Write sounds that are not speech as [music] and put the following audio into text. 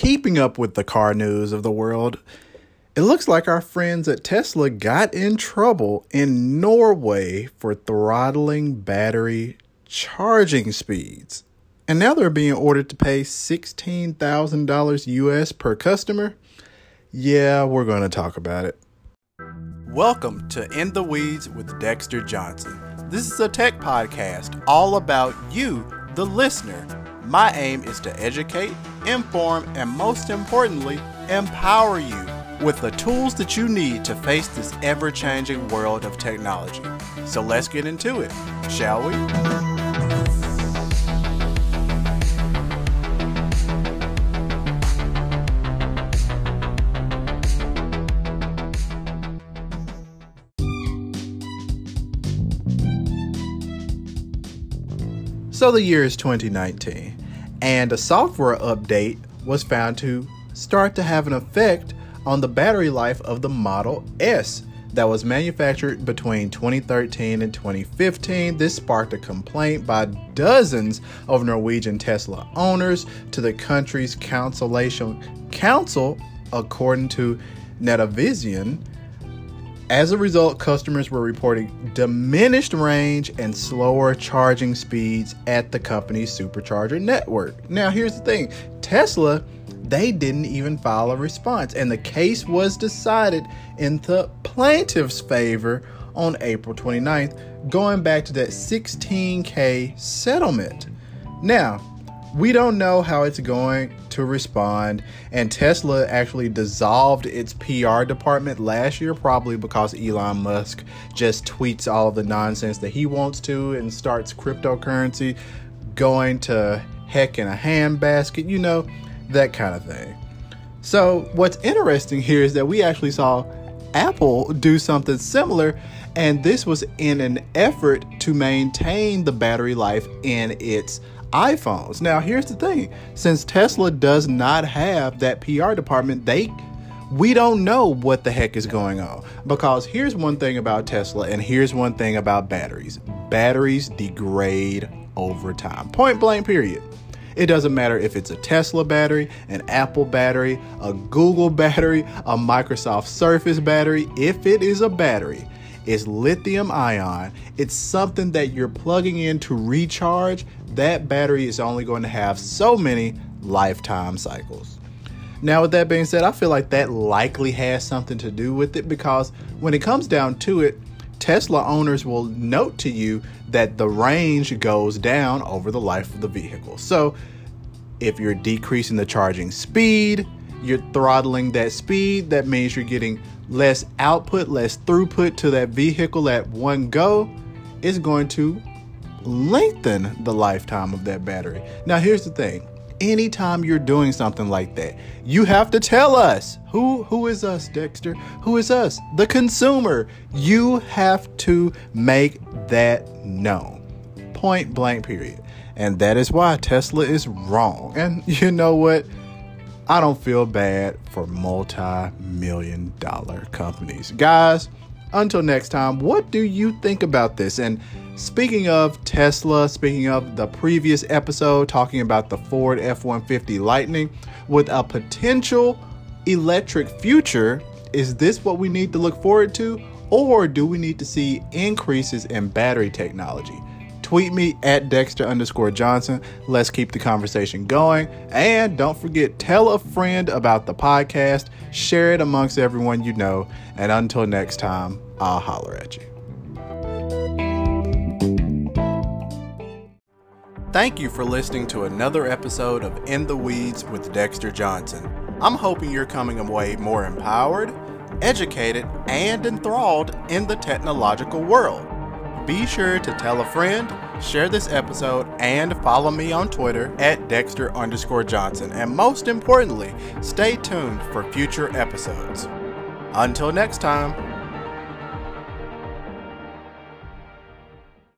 keeping up with the car news of the world, it looks like our friends at Tesla got in trouble in Norway for throttling battery charging speeds. And now they're being ordered to pay $16,000 US per customer. Yeah, we're going to talk about it. Welcome to In the Weeds with Dexter Johnson. This is a tech podcast all about you, the listener. My aim is to educate, inform, and most importantly, empower you with the tools that you need to face this ever changing world of technology. So let's get into it, shall we? So the year is 2019, and a software update was found to start to have an effect on the battery life of the Model S that was manufactured between 2013 and 2015. This sparked a complaint by dozens of Norwegian Tesla owners to the country's Conciliation Council, according to Nettavisen, as a result, customers were reporting diminished range and slower charging speeds at the company's supercharger network. Now, here's the thing Tesla, they didn't even file a response, and the case was decided in the plaintiff's favor on April 29th, going back to that 16K settlement. Now, we don't know how it's going to respond. And Tesla actually dissolved its PR department last year, probably because Elon Musk just tweets all of the nonsense that he wants to and starts cryptocurrency going to heck in a handbasket, you know, that kind of thing. So, what's interesting here is that we actually saw Apple do something similar, and this was in an effort to maintain the battery life in its iPhones. Now, here's the thing since Tesla does not have that PR department, they we don't know what the heck is going on. Because here's one thing about Tesla, and here's one thing about batteries batteries degrade over time. Point blank, period. It doesn't matter if it's a Tesla battery, an Apple battery, a Google [laughs] battery, a Microsoft Surface battery. If it is a battery, it's lithium ion. It's something that you're plugging in to recharge. That battery is only going to have so many lifetime cycles. Now, with that being said, I feel like that likely has something to do with it because when it comes down to it, Tesla owners will note to you that the range goes down over the life of the vehicle. So, if you're decreasing the charging speed, you're throttling that speed. That means you're getting less output, less throughput to that vehicle at one go. It's going to lengthen the lifetime of that battery. Now, here's the thing anytime you're doing something like that, you have to tell us who who is us, Dexter? Who is us? The consumer. You have to make that known. Point blank period. And that is why Tesla is wrong. And you know what? I don't feel bad for multi million dollar companies. Guys, until next time, what do you think about this? And speaking of Tesla, speaking of the previous episode talking about the Ford F 150 Lightning with a potential electric future, is this what we need to look forward to? Or do we need to see increases in battery technology? Tweet me at Dexter underscore Johnson. Let's keep the conversation going. And don't forget, tell a friend about the podcast, share it amongst everyone you know. And until next time, I'll holler at you. Thank you for listening to another episode of In the Weeds with Dexter Johnson. I'm hoping you're coming away more empowered, educated, and enthralled in the technological world. Be sure to tell a friend, share this episode, and follow me on Twitter at Dexter underscore Johnson. And most importantly, stay tuned for future episodes. Until next time.